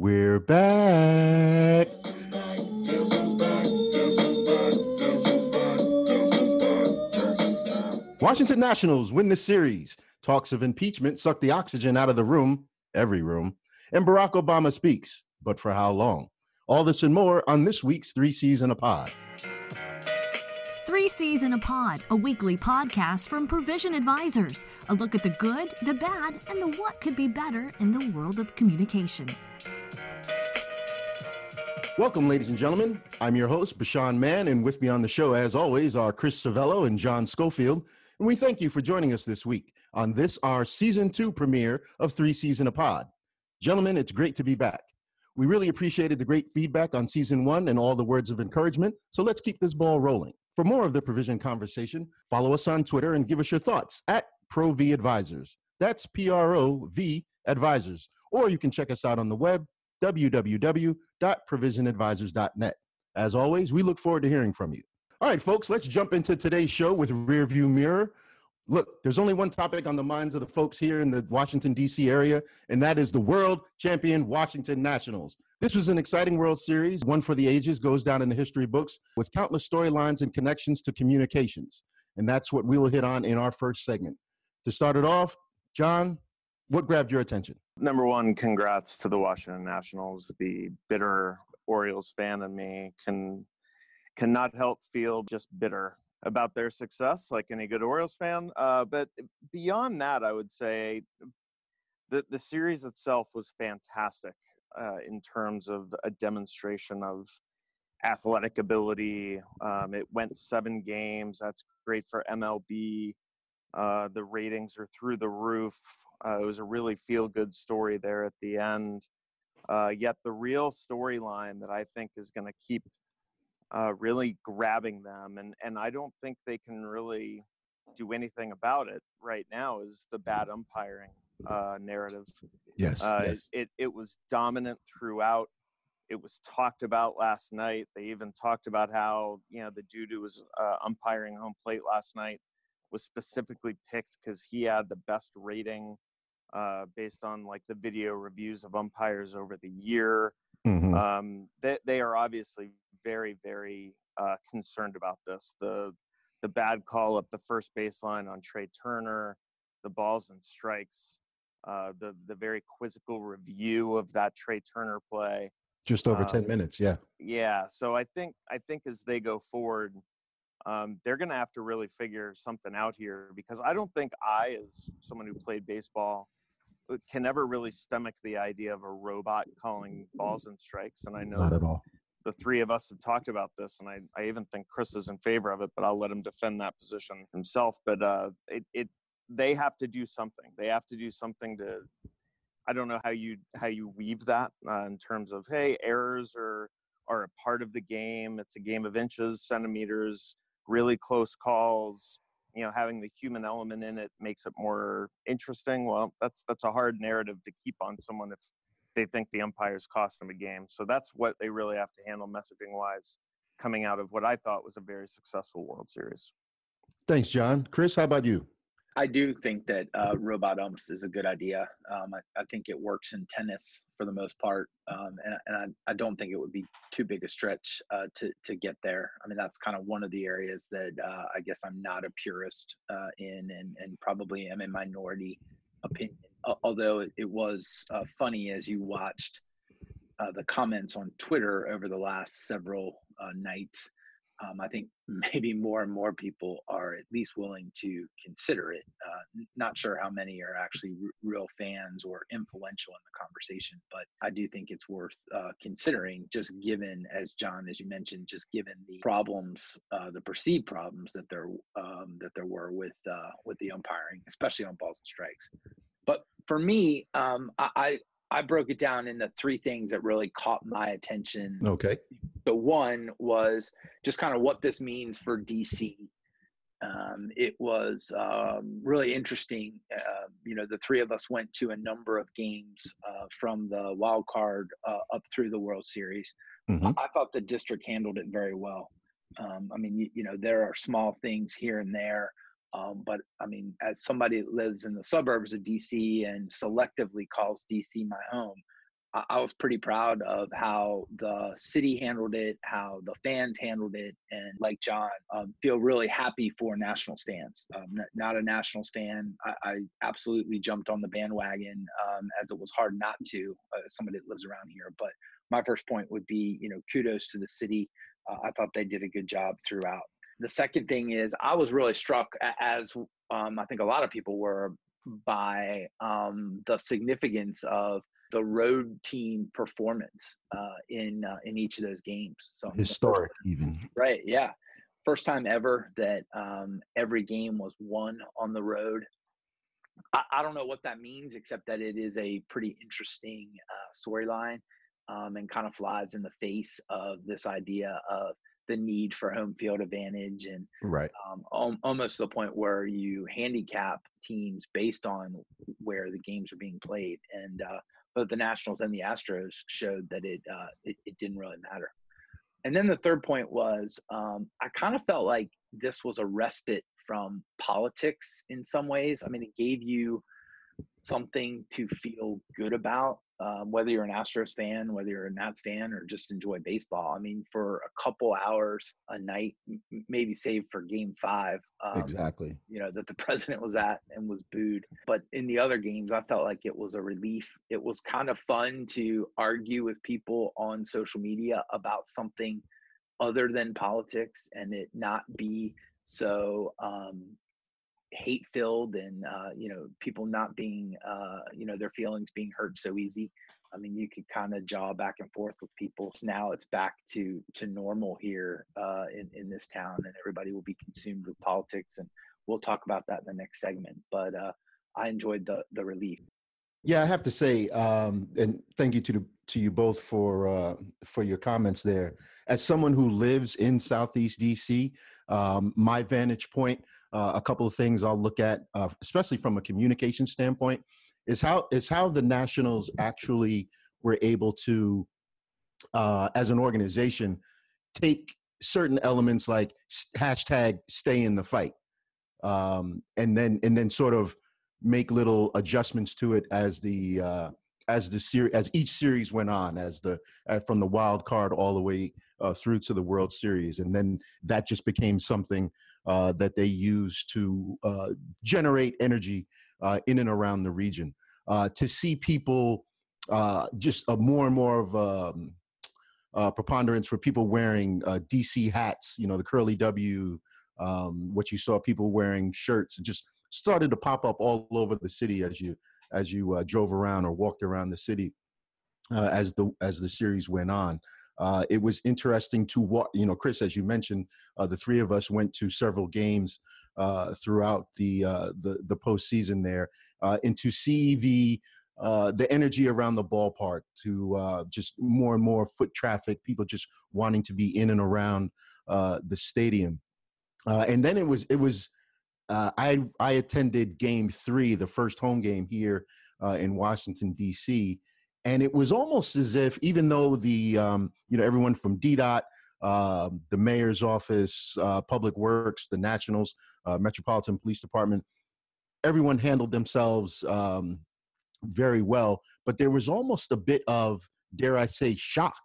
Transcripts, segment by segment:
We're back. Washington Nationals win the series. Talks of impeachment suck the oxygen out of the room, every room, and Barack Obama speaks. But for how long? All this and more on this week's Three C's in a Pod. In a Pod, a weekly podcast from Provision Advisors. A look at the good, the bad, and the what could be better in the world of communication. Welcome, ladies and gentlemen. I'm your host, Bashan Mann, and with me on the show, as always, are Chris Savello and John Schofield. And we thank you for joining us this week on this, our season two premiere of Three in a Pod. Gentlemen, it's great to be back. We really appreciated the great feedback on season one and all the words of encouragement, so let's keep this ball rolling. For more of the provision conversation, follow us on Twitter and give us your thoughts at ProV Advisors. That's P R O V Advisors. Or you can check us out on the web www.provisionadvisors.net. As always, we look forward to hearing from you. All right, folks, let's jump into today's show with Rearview Mirror. Look, there's only one topic on the minds of the folks here in the Washington, D.C. area, and that is the world champion Washington Nationals. This was an exciting World Series, one for the ages, goes down in the history books with countless storylines and connections to communications. And that's what we will hit on in our first segment. To start it off, John, what grabbed your attention? Number one, congrats to the Washington Nationals. The bitter Orioles fan in me can cannot help feel just bitter about their success, like any good Orioles fan. Uh, but beyond that, I would say the the series itself was fantastic uh, in terms of a demonstration of athletic ability. Um, it went seven games. That's great for MLB. Uh, the ratings are through the roof. Uh, it was a really feel good story there at the end. Uh, yet the real storyline that I think is going to keep uh, really grabbing them, and, and I don't think they can really do anything about it right now, is the bad umpiring uh, narrative. Yes, Uh, yes. It, it was dominant throughout. It was talked about last night. They even talked about how, you know, the dude who was uh, umpiring home plate last night was specifically picked because he had the best rating uh, based on like the video reviews of umpires over the year. Mhm. Um, they, they are obviously very, very uh, concerned about this. The the bad call up the first baseline on Trea Turner, the balls and strikes, uh, the the very quizzical review of that Trea Turner play. Just over um, 10 minutes, yeah. Yeah, so I think I think as they go forward, um, they're going to have to really figure something out here because I don't think I, as someone who played baseball, uh, can ever really stomach the idea of a robot calling balls and strikes. And I know Not at all. The three of us have talked about this, and I, I even think Chris is in favor of it, but I'll let him defend that position himself. But uh, it, it they have to do something. They have to do something to. I don't know how you how you weave that uh, in terms of hey errors are are a part of the game. It's a game of inches, centimeters, really close calls. You know, having the human element in it makes it more interesting. Well, that's that's a hard narrative to keep on someone if they think the umpires cost them a game. So that's what they really have to handle messaging wise coming out of what I thought was a very successful World Series. Thanks, John. Chris, how about you? I do think that uh, robot umps is a good idea. Um, I, I think it works in tennis for the most part, um, and, and I, I don't think it would be too big a stretch uh, to to get there. I mean, that's kind of one of the areas that uh, I guess I'm not a purist uh, in, and and probably am a minority opinion. Al- Although it, was uh, funny as you watched uh, the comments on Twitter over the last several uh, nights um, I think maybe more and more people are at least willing to consider it. Uh, not sure how many are actually r- real fans or influential in the conversation, but I do think it's worth uh, considering. Just given, as John, as you mentioned, just given the problems, uh, the perceived problems that there um, that there were with with the umpiring, especially on balls and strikes. But for me, um, I, I broke it down into three things that really caught my attention Okay. the one was just kind of what this means for DC. Um, it was um, really interesting. Uh, you know, the three of us went to a number of games uh, from the wild card uh, up through the World Series. Mhm. I thought the district handled it very well. Um, I mean, you, you know, there are small things here and there, um, but I mean, as somebody that lives in the suburbs of DC and selectively calls DC my home, I, I was pretty proud of how the city handled it, how the fans handled it, and like John, um, feel really happy for Nationals fans. Um, not a Nationals fan, I, I, absolutely jumped on the bandwagon um, as it was hard not to. Uh, somebody that lives around here, but my first point would be, you know, kudos to the city. Uh, I thought they did a good job throughout. The second thing is, I was really struck, as um, I think a lot of people were, by um, the significance of the road team performance uh, in uh, in each of those games. So historic, even right? Yeah, first time ever that um, every game was won on the road. I, I, don't know what that means, except that it is a pretty interesting uh, storyline um, and kind of flies in the face of this idea of the need for home field advantage and right. um, almost to the point where you handicap teams based on where the games are being played and uh, both the nationals and the astros showed that it, uh, it, it didn't really matter. And then the third point was um, i kind of felt like this was a respite from politics in some ways. I mean it gave you something to feel good about um, whether you're an Astros fan, whether you're a Nats fan, or just enjoy baseball. I mean, for a couple hours a night, maybe save for Game Five. Um, exactly. You know that the president was at and was booed, but in the other games, I felt like it was a relief. It was kind of fun to argue with people on social media about something other than politics, and it not be so um, hate filled and uh, you know people not being uh, you know their feelings being hurt so easy. I mean you could kind of jaw back and forth with people. So now it's back to to normal here uh, in, in this town and everybody will be consumed with politics and we'll talk about that in the next segment. But uh, i enjoyed the the relief yeah i have to say um, and thank you to the, to you both for uh, for your comments there. As someone who lives in southeast dc um, my vantage point uh, a couple of things I'll look at, uh, especially from a communication standpoint, is how is how the Nationals actually were able to, uh, as an organization, take certain elements like hashtag Stay in the fight, um, and then and then sort of make little adjustments to it as the uh, as the series as each series went on, as the uh, from the wild card all the way uh, through to the World Series, and then that just became something uh, that they used to uh, generate energy uh, in and around the region. Uh, to see people uh, just more and more of um, preponderance for people wearing DC hats, you know, the curly W, um, what you saw people wearing shirts, it just started to pop up all over the city as you as you drove around or walked around the city as the as the series went on. Uh, it was interesting to watch, you know, Chris, as you mentioned, uh, the three of us went to several games uh, throughout the, uh, the, the postseason there, uh, and to see the, uh, the energy around the ballpark, to uh, just more and more foot traffic, people just wanting to be in and around uh, the stadium. and then it was, it was, I, I attended game three, the first home game here in Washington, D.C., and it was almost as if even though the um, you know everyone from DDOT, uh, the mayor's office, uh, Public Works, the Nationals, uh, Metropolitan Police Department, everyone handled themselves um, very well, but there was almost a bit of dare I say shock.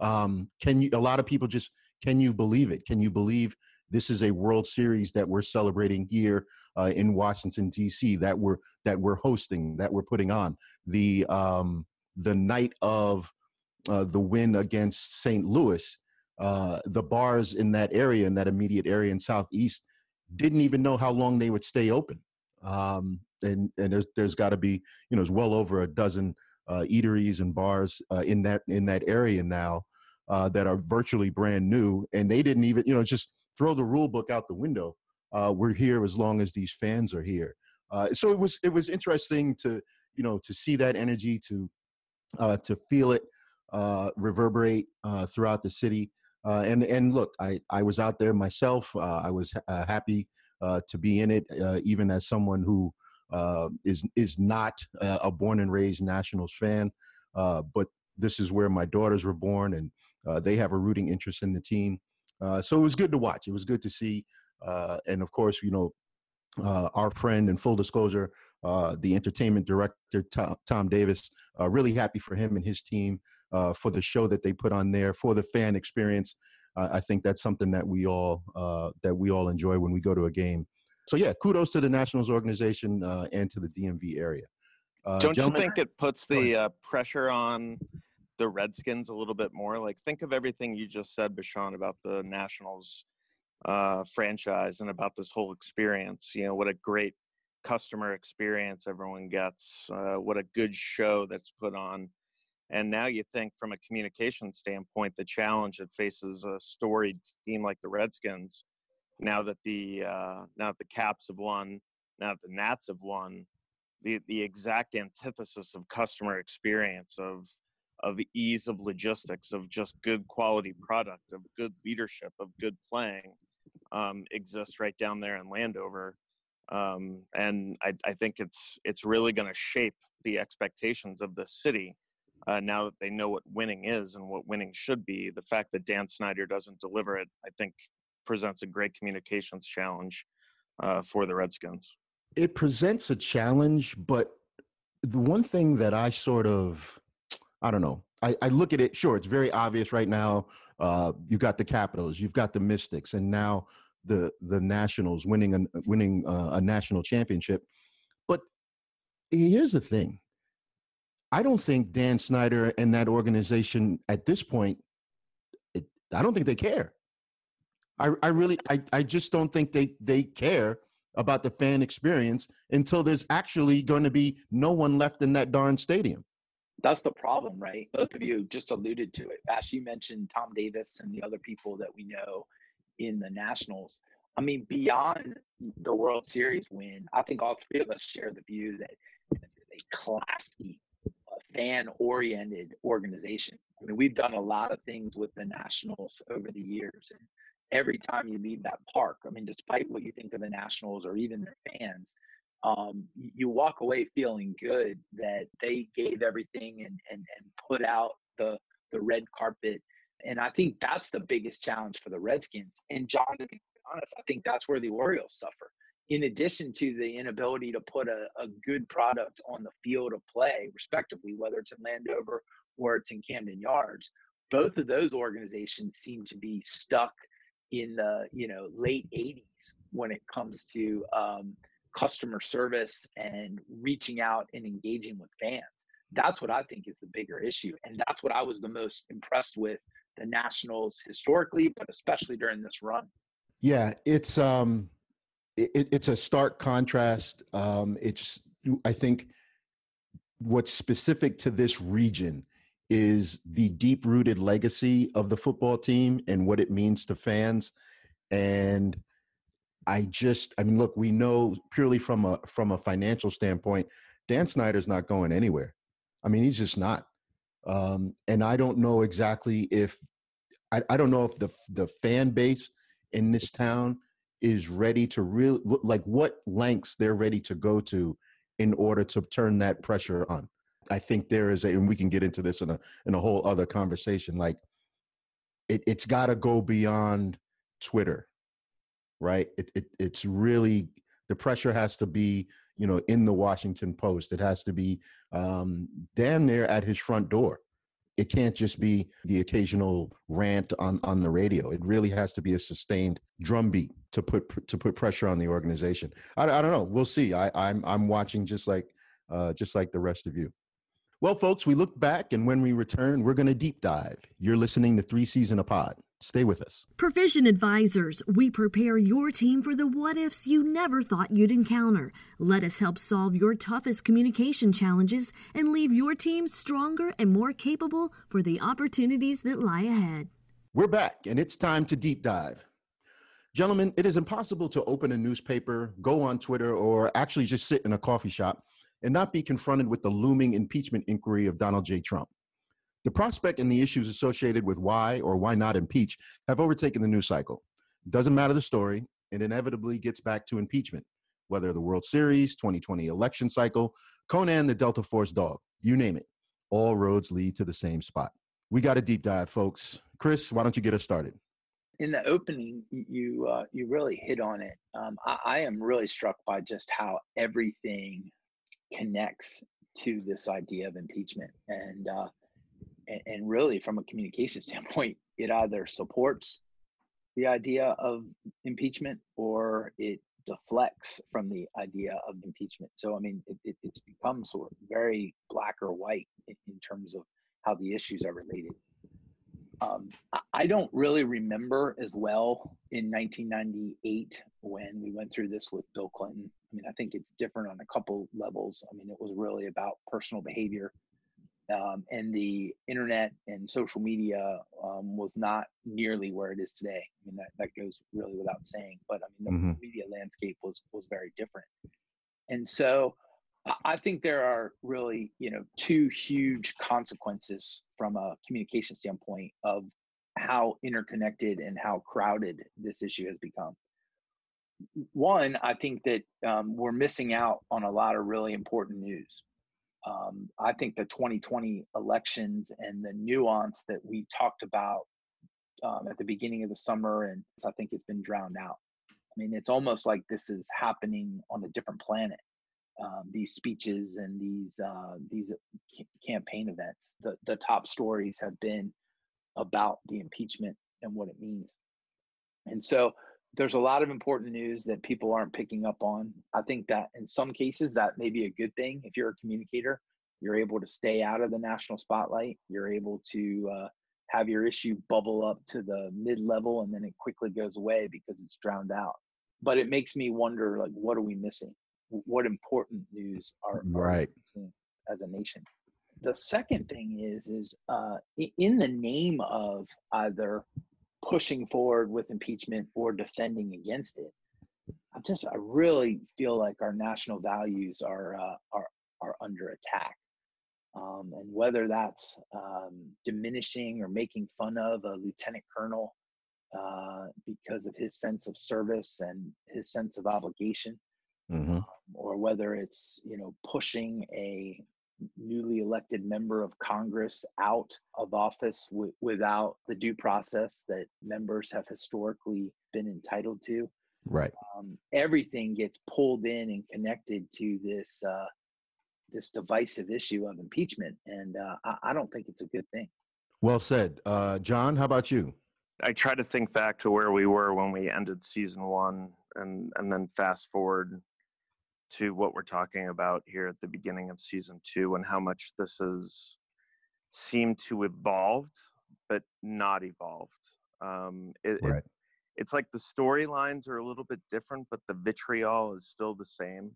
Um, can you? A lot of people just can you believe it? Can you believe this is a World Series that we're celebrating here uh, in Washington D.C. that we're that we're hosting, that we're putting on. The um, the night of uh, the win against St. Louis, uh, the bars in that area, in that immediate area in Southeast, didn't even know how long they would stay open. Um, and and there's there's got to be you know there's well over a dozen uh, eateries and bars uh, in that in that area now uh, that are virtually brand new, and they didn't even you know just throw the rule book out the window. Uh, we're here as long as these fans are here. so it was it was interesting to you know to see that energy to uh, to feel it uh, reverberate uh, throughout the city. Uh, and and look, I, I was out there myself. Uh, I was uh, happy to be in it, even as someone who is is not a born and raised Nationals fan. but this is where my daughters were born, and they have a rooting interest in the team. So it was good to watch. It was good to see. and of course, you know, uh, our friend and full disclosure, uh, the entertainment director Tom, Tom Davis. Uh, really happy for him and his team uh, for the show that they put on there for the fan experience. I think that's something that we all uh, that we all enjoy when we go to a game. So yeah, kudos to the Nationals organization uh, and to the DMV area. Don't you think it puts the pressure on the Redskins a little bit more? Like, think of everything you just said, Bashan, about the Nationals uh, franchise and about this whole experience. You know, what a great customer experience everyone gets, uh, what a good show that's put on. And now you think from a communication standpoint, the challenge that faces a storied team like the Redskins, now that the uh, now that the Caps have won, now that the Nats have won, the the exact antithesis of customer experience of of ease of logistics of just good quality product of good leadership of good playing um, exists right down there in Landover, um, and I, I, think it's it's really going to shape the expectations of the city uh, now that they know what winning is and what winning should be. The fact that Dan Snyder doesn't deliver it, I think, presents a great communications challenge uh, for the Redskins. It presents a challenge, but the one thing that I sort of I don't know. I, I, look at it. Sure, it's very obvious right now. Uh, you got the Capitals, you've got the Mystics, and now the the Nationals winning a winning uh, a national championship. But here's the thing: I don't think Dan Snyder and that organization at this point. It, I don't think they care. I, I really, I, I just don't think they they care about the fan experience until there's actually going to be no one left in that darn stadium that's the problem, right? Both of you just alluded to it. Ash, you mentioned Tom Davis and the other people that we know in the Nationals. I mean, beyond the World Series win, I think all three of us share the view that this is a classy, uh, fan-oriented organization. I mean, we've done a lot of things with the Nationals over the years, and every time you leave that park, I mean, despite what you think of the Nationals or even their fans, um, you walk away feeling good that they gave everything and, and, and put out the, the red carpet. And I think that's the biggest challenge for the Redskins. And John, to be honest, I think that's where the Orioles suffer. In addition to the inability to put a, a good product on the field of play, respectively, whether it's in Landover or it's in Camden Yards, both of those organizations seem to be stuck in the you know late 80s when it comes to um, customer service and reaching out and engaging with fans. That's what I think is the bigger issue. And that's what I was the most impressed with the Nationals historically, but especially during this run. Yeah, it's um it, it's a stark contrast. Um it's I think what's specific to this region is the deep rooted legacy of the football team and what it means to fans and I just, I mean, look, we know purely from a from a financial standpoint, Dan Snyder's not going anywhere. I mean, he's just not. Um, and I don't know exactly if I, I don't know if the the fan base in this town is ready to really like what lengths they're ready to go to in order to turn that pressure on. I think there is a, and we can get into this in a in a whole other conversation. Like, it, it's got to go beyond Twitter right? It, it it's really the pressure has to be you know in the Washington Post. It has to be um, damn near at his front door. It can't just be the occasional rant on on the radio. It really has to be a sustained drumbeat to put to put pressure on the organization. I, I don't know. We'll see. I, I'm I'm watching just like uh, just like the rest of you. Well, folks, we look back, and when we return, we're going to deep dive. You're listening to Three C's in a Pod. Stay with us. Provision Advisors, we prepare your team for the what ifs you never thought you'd encounter. Let us help solve your toughest communication challenges and leave your team stronger and more capable for the opportunities that lie ahead. We're back, and it's time to deep dive. Gentlemen, it is impossible to open a newspaper, go on Twitter, or actually just sit in a coffee shop and not be confronted with the looming impeachment inquiry of Donald J. Trump. The prospect and the issues associated with why or why not impeach have overtaken the news cycle. Doesn't matter the story, it inevitably gets back to impeachment, whether the World Series, 2020 election cycle, Conan the Delta Force dog, you name it. All roads lead to the same spot. We got a deep dive, folks. Chris, why don't you get us started? in the opening, you uh, you really hit on it. Um, I, I am really struck by just how everything connects to this idea of impeachment, and uh, and, and really from a communication standpoint, it either supports the idea of impeachment or it deflects from the idea of impeachment. So, I mean, it, it, it's become sort of very black or white in, in terms of how the issues are related. Um, I don't really remember as well in 1998 when we went through this with Bill Clinton. I mean, I think it's different on a couple levels. I mean, it was really about personal behavior um, and the internet and social media um, was not nearly where it is today. I mean, that, that goes really without saying. But I mean, the mm-hmm. media landscape was was very different, and so I think there are really you know two huge consequences from a communication standpoint of how interconnected and how crowded this issue has become. One, I think that um, we're missing out on a lot of really important news um, I think the 2020 elections and the nuance that we talked about um, at the beginning of the summer, and I think it's been drowned out. I mean, it's almost like this is happening on a different planet. Um, these speeches and these uh, these campaign events. The the top stories have been about the impeachment and what it means. And so there's a lot of important news that people aren't picking up on. I think that in some cases that may be a good thing if you're a communicator. You're able to stay out of the national spotlight. You're able to uh, have your issue bubble up to the mid level and then it quickly goes away because it's drowned out. But it makes me wonder, like, what are we missing? What important news are, right. as a nation? The second thing is, is uh, in the name of either pushing forward with impeachment or defending against it. I just I really feel like our national values are uh, are are under attack, um, and whether that's um, diminishing or making fun of a lieutenant colonel uh, because of his sense of service and his sense of obligation, mm-hmm. um, or whether it's you know pushing a newly elected member of Congress out of office w- without the due process that members have historically been entitled to. Right. Um, everything gets pulled in and connected to this uh, this divisive issue of impeachment, and uh, I, I, don't think it's a good thing. Well said, uh, John. How about you? I try to think back to where we were when we ended season one, and and then fast forward to what we're talking about here at the beginning of season two and how much this has seemed to evolved but not evolved. Um, it, right. it, it's like the storylines are a little bit different but the vitriol is still the same.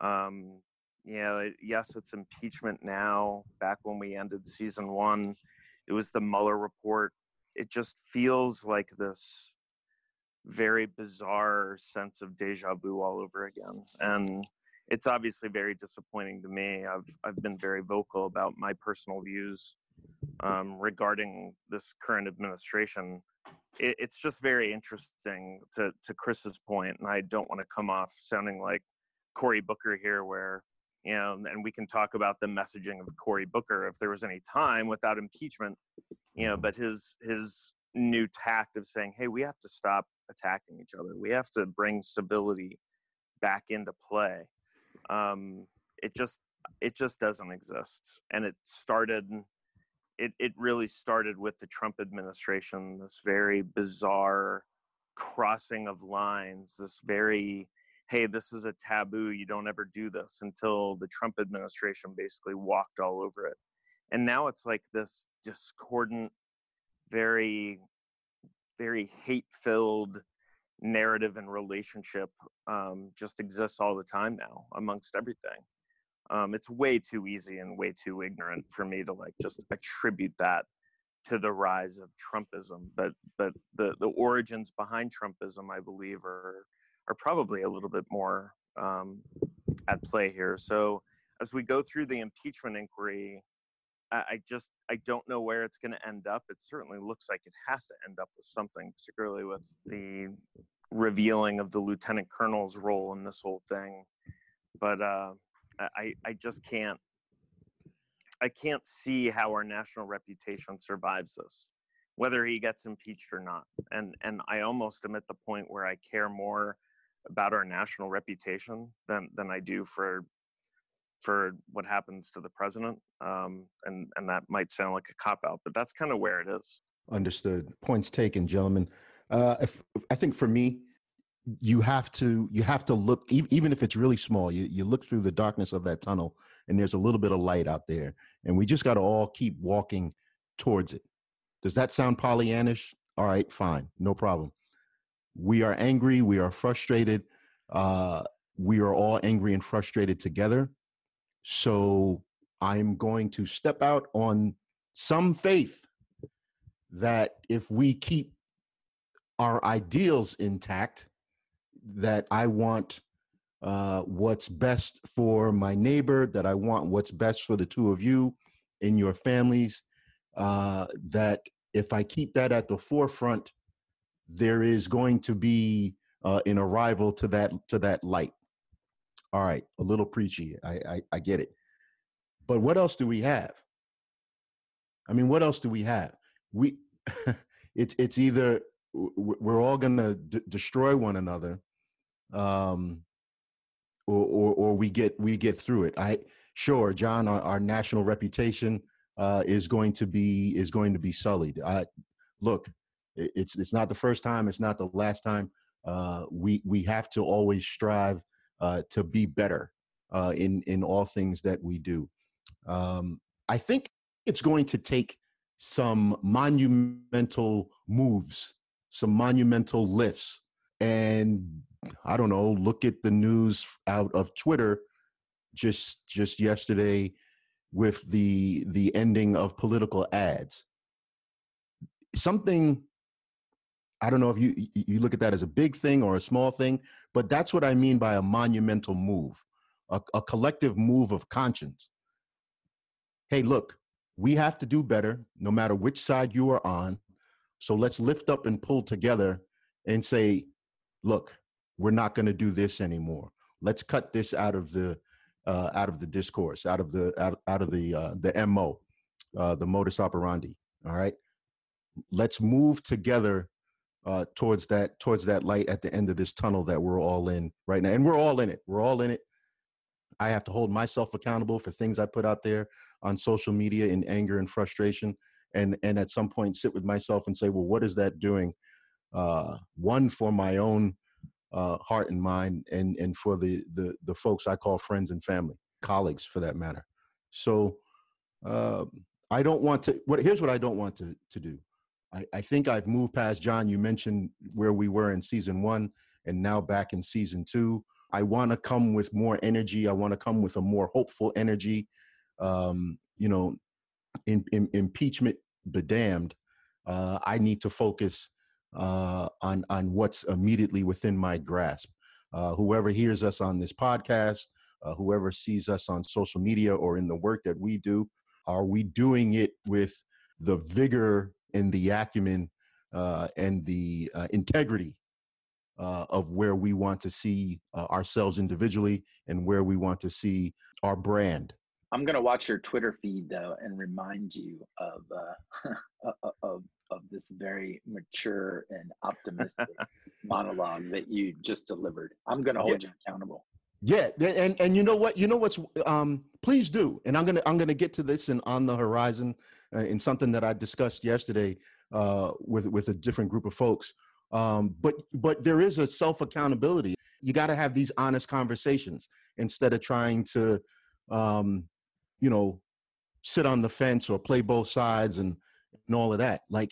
Um, you know it, yes it's impeachment now. Back when we ended season one it was the mueller report. It just feels like this very bizarre sense of deja vu all over again. And it's obviously very disappointing to me. I've I've been very vocal about my personal views um, regarding this current administration. It, it's just very interesting to to Chris's point, and I don't want to come off sounding like Cory Booker here, where you know, and we can talk about the messaging of Cory Booker if there was any time without impeachment, you know, but his his new tact of saying, hey, we have to stop attacking each other. We have to bring stability back into play. Um, it just it just doesn't exist, and it started. It it really started with the Trump administration. This very bizarre crossing of lines. This very hey, this is a taboo. You don't ever do this until the Trump administration basically walked all over it. And now it's like this discordant, very very hate filled narrative and relationship um, just exists all the time now amongst everything. Um, it's way too easy and way too ignorant for me to like just attribute that to the rise of Trumpism. But but the the origins behind Trumpism, I believe, are are probably a little bit more um, at play here. So as we go through the impeachment inquiry, I just I don't know where it's going to end up. It certainly looks like it has to end up with something, particularly with the revealing of the lieutenant colonel's role in this whole thing. But uh, I I just can't I can't see how our national reputation survives this. whether he gets impeached or not. And and I almost am at the point where I care more about our national reputation than than I do for for what happens to the president. Um, and and that might sound like a cop out, but that's kind of where it is. Understood. Points taken, gentlemen. Uh, if, I think for me, you have to you have to look even if it's really small. You you look through the darkness of that tunnel, and there's a little bit of light out there, and we just got to all keep walking towards it. Does that sound Pollyannish? All right, fine, no problem. We are angry. We are frustrated. Uh, we are all angry and frustrated together. So I'm going to step out on some faith that if we keep our ideals intact, that I want uh, what's best for my neighbor, that I want what's best for the two of you in your families, uh, that if I keep that at the forefront, there is going to be uh, an arrival to that to that light. All right, a little preachy. I, I, I get it. But what else do we have? I mean, what else do we have? We it's it's either we're all to d- destroy one another um or, or or we get we get through it. I sure, John, our, our national reputation uh, is going to be is going to be sullied. I, look, it's it's not the first time. It's not the last time. Uh, we we have to always strive uh, to be better uh, in in all things that we do. Um, I think it's going to take some monumental moves, some monumental lifts, and I don't know. Look at the news out of Twitter just just yesterday with the the ending of political ads something i don't know if you you look at that as a big thing or a small thing but that's what i mean by a monumental move a, a collective move of conscience hey look we have to do better no matter which side you are on so let's lift up and pull together and say look we're not going to do this anymore let's cut this out of the uh, out of the discourse, out of the out, out of the uh, the mo, uh, the modus operandi. All right, let's move together uh, towards that towards that light at the end of this tunnel that we're all in right now, and we're all in it. We're all in it. I have to hold myself accountable for things I put out there on social media in anger and frustration, and and at some point sit with myself and say, well, what is that doing? Uh, one for my own uh, heart and mind, and and for the the the folks I call friends and family, colleagues for that matter. So uh, I don't want to. What here's what I don't want to to do. I, I think I've moved past John. You mentioned where we were in season one, and now back in season two. I want to come with more energy. I want to come with a more hopeful energy. Um, you know, in, in, impeachment be damned. Uh, I need to focus uh, on on what's immediately within my grasp. Uh, whoever hears us on this podcast, uh, whoever sees us on social media or in the work that we do, are we doing it with the vigor and the acumen uh, and the uh, integrity uh, of where we want to see ourselves individually and where we want to see our brand? I'm gonna watch your Twitter feed though and remind you of of of this very mature and optimistic monologue that you just delivered. I'm going to hold yeah. you accountable. Yeah, and and you know what? You know what's um please do. And I'm to I'm to get to this and on the horizon uh, in something that I discussed yesterday uh with with a different group of folks. Um but but there is a self accountability. You got to have these honest conversations instead of trying to um you know sit on the fence or play both sides and and all of that. Like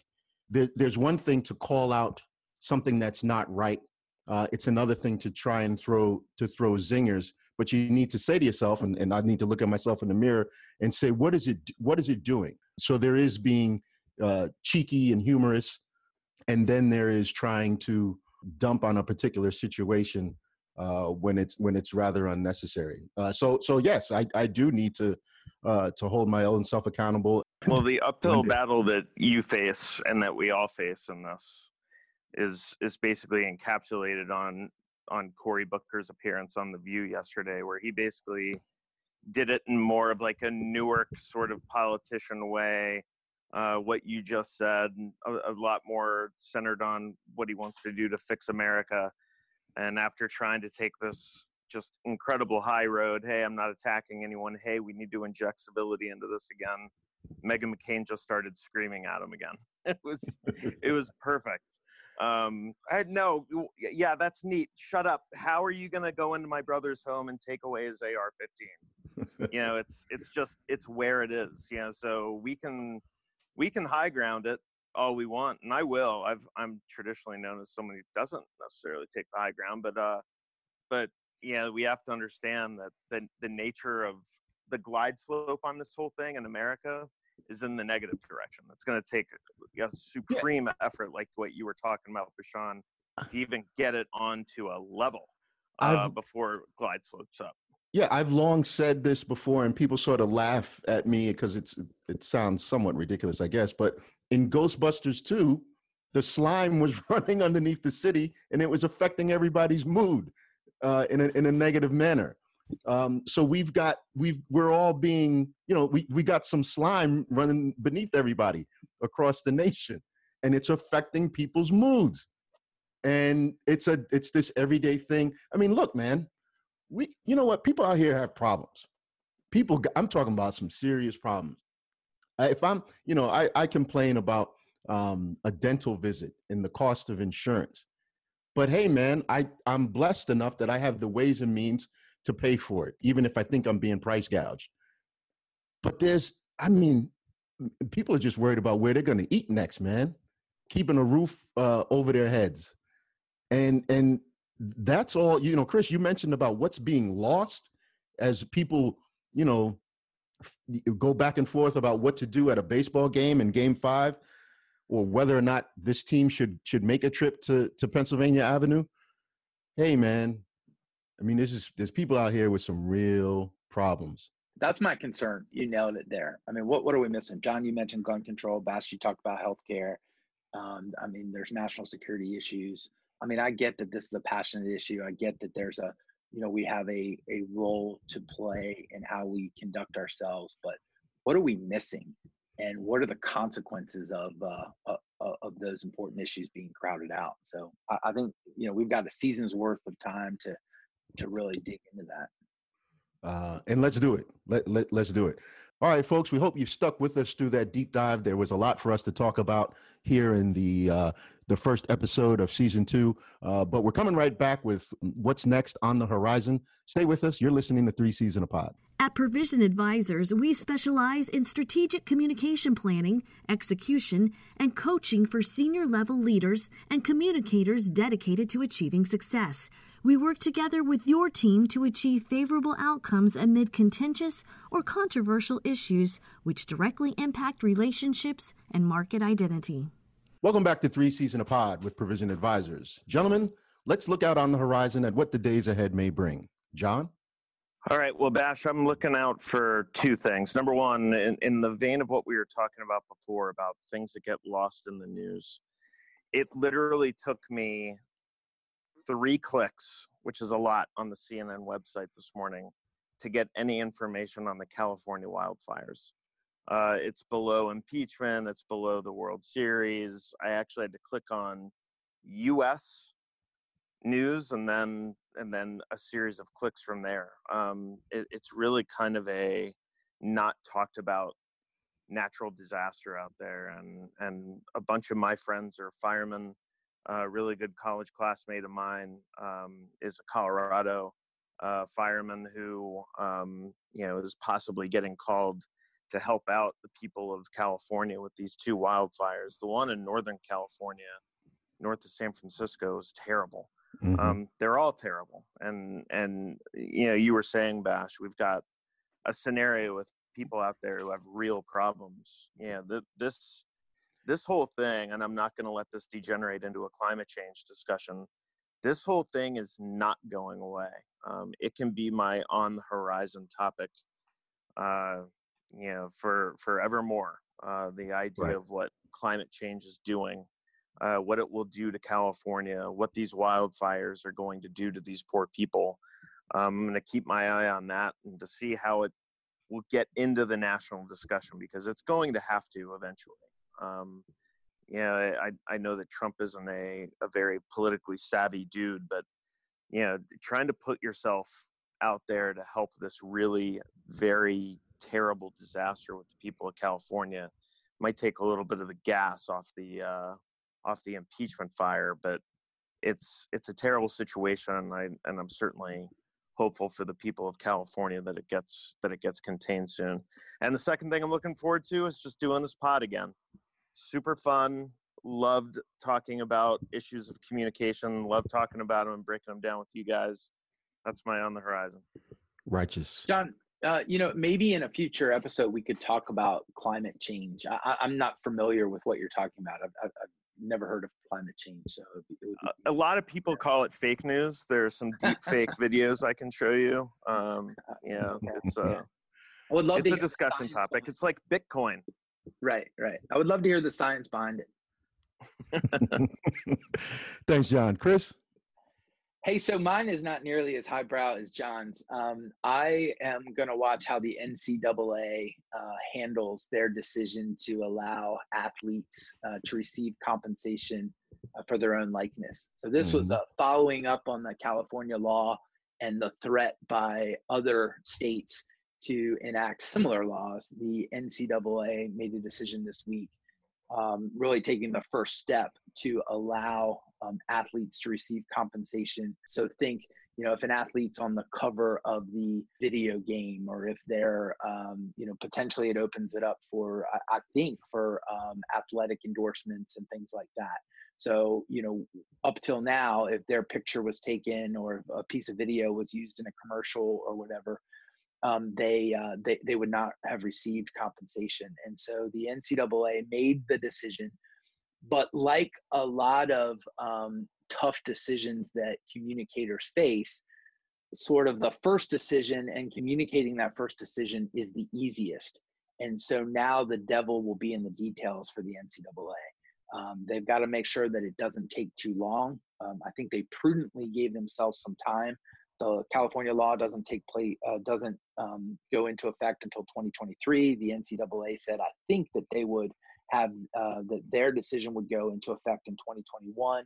there, there's one thing to call out something that's not right. Uh, it's another thing to try and throw to throw zingers, but you need to say to yourself, and, and I need to look at myself in the mirror and say, what is it? What is it doing? So there is being uh, cheeky and humorous, and then there is trying to dump on a particular situation uh, when it's when it's rather unnecessary. Uh, so so yes, I, I do need to uh, to hold my own self accountable. Well, the uphill battle that you face and that we all face in this is is basically encapsulated on on Cory Booker's appearance on The View yesterday, where he basically did it in more of like a Newark sort of politician way, uh, what you just said, a, a, lot more centered on what he wants to do to fix America. And after trying to take this just incredible high road, hey, I'm not attacking anyone. Hey, we need to inject civility into this again. Meghan McCain just started screaming at him again. It was, it was perfect. Um, I no, yeah, that's neat. Shut up. How are you gonna go into my brother's home and take away his AR-15? you know, it's it's just it's where it is. You know, so we can we can high ground it all we want, and I will. I've I'm traditionally known as someone who doesn't necessarily take the high ground, but uh, but yeah, we have to understand that the the nature of the glide slope on this whole thing in America is in the negative direction. It's going to take a, supreme yeah. effort, like what you were talking about, Bashan, to even get it onto a level uh, before glide slopes up. Yeah, I've long said this before, and people sort of laugh at me because it's it sounds somewhat ridiculous, I guess. But in Ghostbusters 2, the slime was running underneath the city, and it was affecting everybody's mood uh, in a in a negative manner. Um, so we've got we've we're all being you know we we got some slime running beneath everybody across the nation, and it's affecting people's moods. And it's a it's this everyday thing. I mean, look, man, we you know what people out here have problems. People, I'm talking about some serious problems. If I'm, you know, I I complain about um, a dental visit and the cost of insurance. But hey, man, I, I'm blessed enough that I have the ways and means to pay for it, even if I think I'm being price gouged. But there's, I mean, people are just worried about where they're going to eat next, man. Keeping a roof uh, over their heads, and and that's all. You know, Chris, you mentioned about what's being lost as people, you know, go back and forth about what to do at a baseball game in Game Five or whether or not this team should should make a trip to to Pennsylvania Avenue. Hey man, I mean this is there's people out here with some real problems. That's my concern. You nailed it there. I mean, what what are we missing? John, you mentioned gun control. Bash, you talked about healthcare. Um, I mean, there's national security issues. I mean, I get that this is a passionate issue. I get that there's a, you know, we have a a role to play in how we conduct ourselves. But what are we missing? and what are the consequences of uh, uh, of those important issues being crowded out. So I, I, think you know we've got a season's worth of time to to really dig into that. Uh, and let's do it. Let, let let's do it. All right, folks. We hope you've stuck with us through that deep dive. There was a lot for us to talk about here in the uh, the first episode of season two. Uh, but we're coming right back with what's next on the horizon. Stay with us. You're listening to Three C's in a Pod. At Provision Advisors, we specialize in strategic communication planning, execution, and coaching for senior level leaders and communicators dedicated to achieving success. We work together with your team to achieve favorable outcomes amid contentious or controversial issues which directly impact relationships and market identity. Welcome back to Three C's in a Pod with Provision Advisors. Gentlemen, let's look out on the horizon at what the days ahead may bring. John? All right. Well, Bash, I'm looking out for two things. Number one, in, in the vein of what we were talking about before about things that get lost in the news, it literally took me three clicks, which is a lot on the CNN website this morning, to get any information on the California wildfires. Uh, it's below impeachment. It's below the World Series. I actually had to click on U.S. news and then and then a series of clicks from there. Um, it, it's really kind of a not talked about natural disaster out there, and and a bunch of my friends are firemen. A really good college classmate of mine um, is a Colorado uh, fireman who um, you know is possibly getting called to help out the people of California with these two wildfires. The one in Northern California, north of San Francisco, is terrible. Mm-hmm. Um, they're all terrible, and and you know you were saying, Bash, we've got a scenario with people out there who have real problems. Yeah, th- this this whole thing, and I'm not going to let this degenerate into a climate change discussion. This whole thing is not going away. Um, it can be my on the horizon topic. Uh, you know, for forevermore. Uh, the idea right. of what climate change is doing, uh, what it will do to California, what these wildfires are going to do to these poor people. Um, I'm going to keep my eye on that and to see how it will get into the national discussion because it's going to have to eventually. Um, you know, I, I know that Trump isn't a, a very politically savvy dude, but you know, trying to put yourself out there to help this really very terrible disaster with the people of California might take a little bit of the gas off the uh, off the impeachment fire, but it's it's a terrible situation, and I and I'm certainly hopeful for the people of California that it gets that it gets contained soon. And the second thing I'm looking forward to is just doing this pod again. Super fun. Loved talking about issues of communication. Love talking about them and breaking them down with you guys. That's my on the horizon. Righteous. John, uh, you know, maybe in a future episode we could talk about climate change. I, am not familiar with what you're talking about. I've, I've, never heard of climate change. So it would be, it would be, a lot of people call it fake news. There's some deep fake videos I can show you. Um, yeah, it's a, uh, I would love it's a discussion topic. It's like Bitcoin. Right, right. I would love to hear the science behind it. Thanks, John. Chris? Hey, so mine is not nearly as highbrow as John's. Um, I am going to watch how the NCAA uh, handles their decision to allow athletes uh, to receive compensation uh, for their own likeness. So this mm-hmm. was uh, following up on the California law and the threat by other states to enact similar laws. The NCAA made a decision this week um, really taking the first step to allow um, athletes to receive compensation. So think, you know, if an athlete's on the cover of the video game, or if they're, um, you know, potentially it opens it up for, I, I think, for um, athletic endorsements and things like that. So, you know, up till now, if their picture was taken or a piece of video was used in a commercial or whatever, um, they, uh, they they would not have received compensation. And so the NCAA made the decision, but like a lot of um, tough decisions that communicators face, sort of the first decision and communicating that first decision is the easiest. And so now the devil will be in the details for the NCAA. Um, they've got to make sure that it doesn't take too long. Um, I think they prudently gave themselves some time the California law doesn't take place, uh, doesn't um, go into effect until 2023. The NCAA said, I think that they would have uh, that their decision would go into effect in 2021.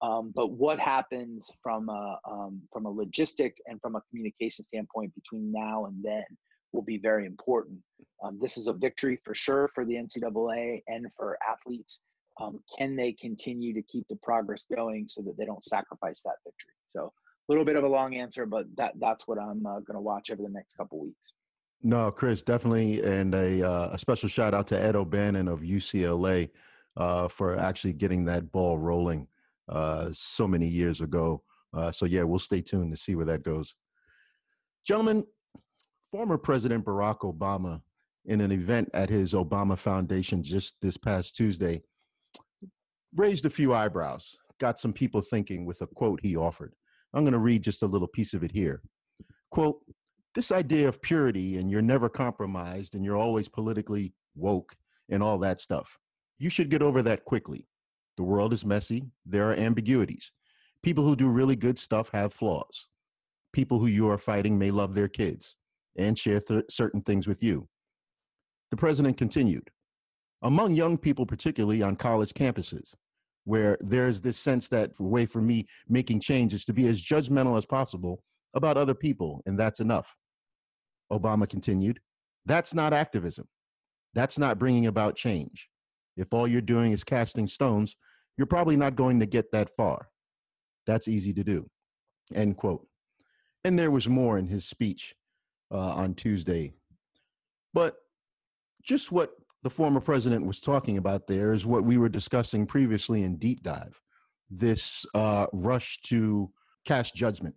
Um, but what happens from a um, from a logistics and from a communication standpoint between now and then will be very important. Um, this is a victory for sure for the NCAA and for athletes. Um, can they continue to keep the progress going so that they don't sacrifice that victory? So little bit of a long answer, but that that's what I'm uh, going to watch over the next couple weeks. No, Chris, definitely, and a uh, a special shout out to Ed O'Bannon of UCLA uh, for actually getting that ball rolling uh, so many years ago. Uh, so yeah, we'll stay tuned to see where that goes. Gentlemen, former President Barack Obama, in an event at his Obama Foundation just this past Tuesday, raised a few eyebrows, got some people thinking with a quote he offered. I'm going to read just a little piece of it here. Quote, this idea of purity and you're never compromised and you're always politically woke and all that stuff. You should get over that quickly. The world is messy. There are ambiguities. People who do really good stuff have flaws. People who you are fighting may love their kids and share th- certain things with you. The president continued Among young people, particularly on college campuses, where there's this sense that the way for me making change is to be as judgmental as possible about other people, and that's enough. Obama continued, that's not activism. That's not bringing about change. If all you're doing is casting stones, you're probably not going to get that far. That's easy to do. End quote. And there was more in his speech uh, on Tuesday. But just what the former president was talking about there is what we were discussing previously in deep dive. This uh, rush to cast judgment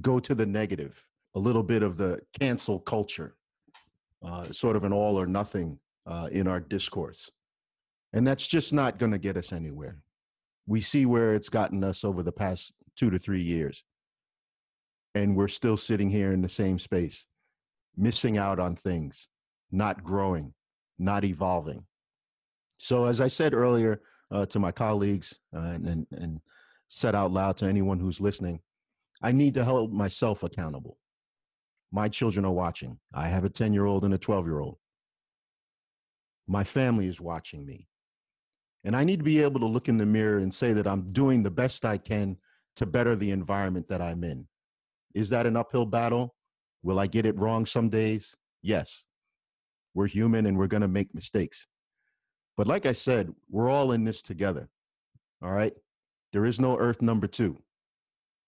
go to the negative a little bit of the cancel culture uh, sort of an all or nothing uh, in our discourse. And that's just not going to get us anywhere. We see where it's gotten us over the past two to three years. And we're still sitting here in the same space missing out on things not growing not evolving. So, as I said earlier uh, to my colleagues uh, and, and, and said out loud to anyone who's listening, I need to hold myself accountable. My children are watching. I have a 10 year old and a 12 year old. My family is watching me. And I need to be able to look in the mirror and say that I'm doing the best I can to better the environment that I'm in. Is that an uphill battle? Will I get it wrong some days? Yes. We're human and we're going to make mistakes. But like I said, we're all in this together. All right. There is no earth number two.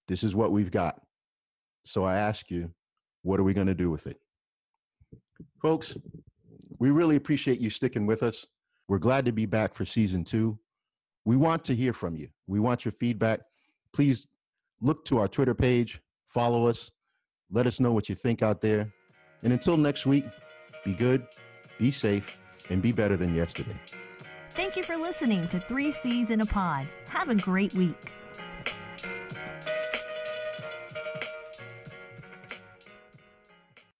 This is what we've got. So I ask you, what are we going to do with it? Folks, we really appreciate you sticking with us. We're glad to be back for season two. We want to hear from you. We want your feedback. Please look to our Twitter page, follow us, let us know what you think out there. And until next week, be good, be safe, and be better than yesterday. Thank you for listening to Three C's in a Pod. Have a great week.